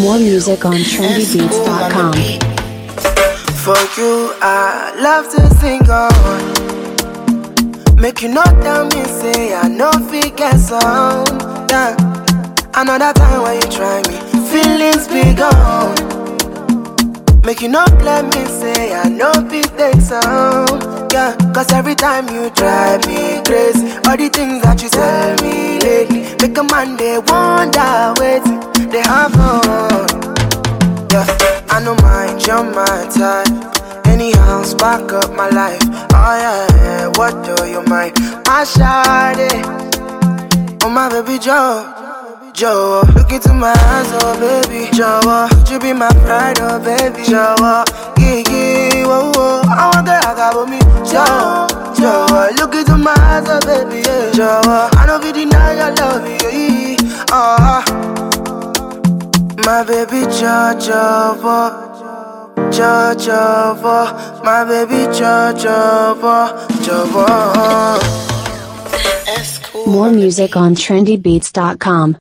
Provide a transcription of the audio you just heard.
More music on trendybeats.com. For you, I love to sing on. Make you not tell me, say I know get some. Yeah. Another time when you try me, feelings be gone. Make you not let me say I know fit take some. Yeah, cause every time you drive me crazy, all the things that you tell me lately, make a man they wonder, wait, they have. Yeah, I know mind, you're my type. Anyhow, spark up my life. Oh yeah, yeah, what do you mind? My shawty, oh my baby Joe. Joe, look into my eyes, oh baby. Joe, would you be my pride, oh baby? Joe, yeah, yeah, whoa, whoa. I want that, I got with me. Joe, Joe, look into my eyes, oh baby. Yeah. Joe, I know we deny your love, yeah. Uh, my baby, Joe, Joe, my baby, Joe, Joe. More music on trendybeats.com.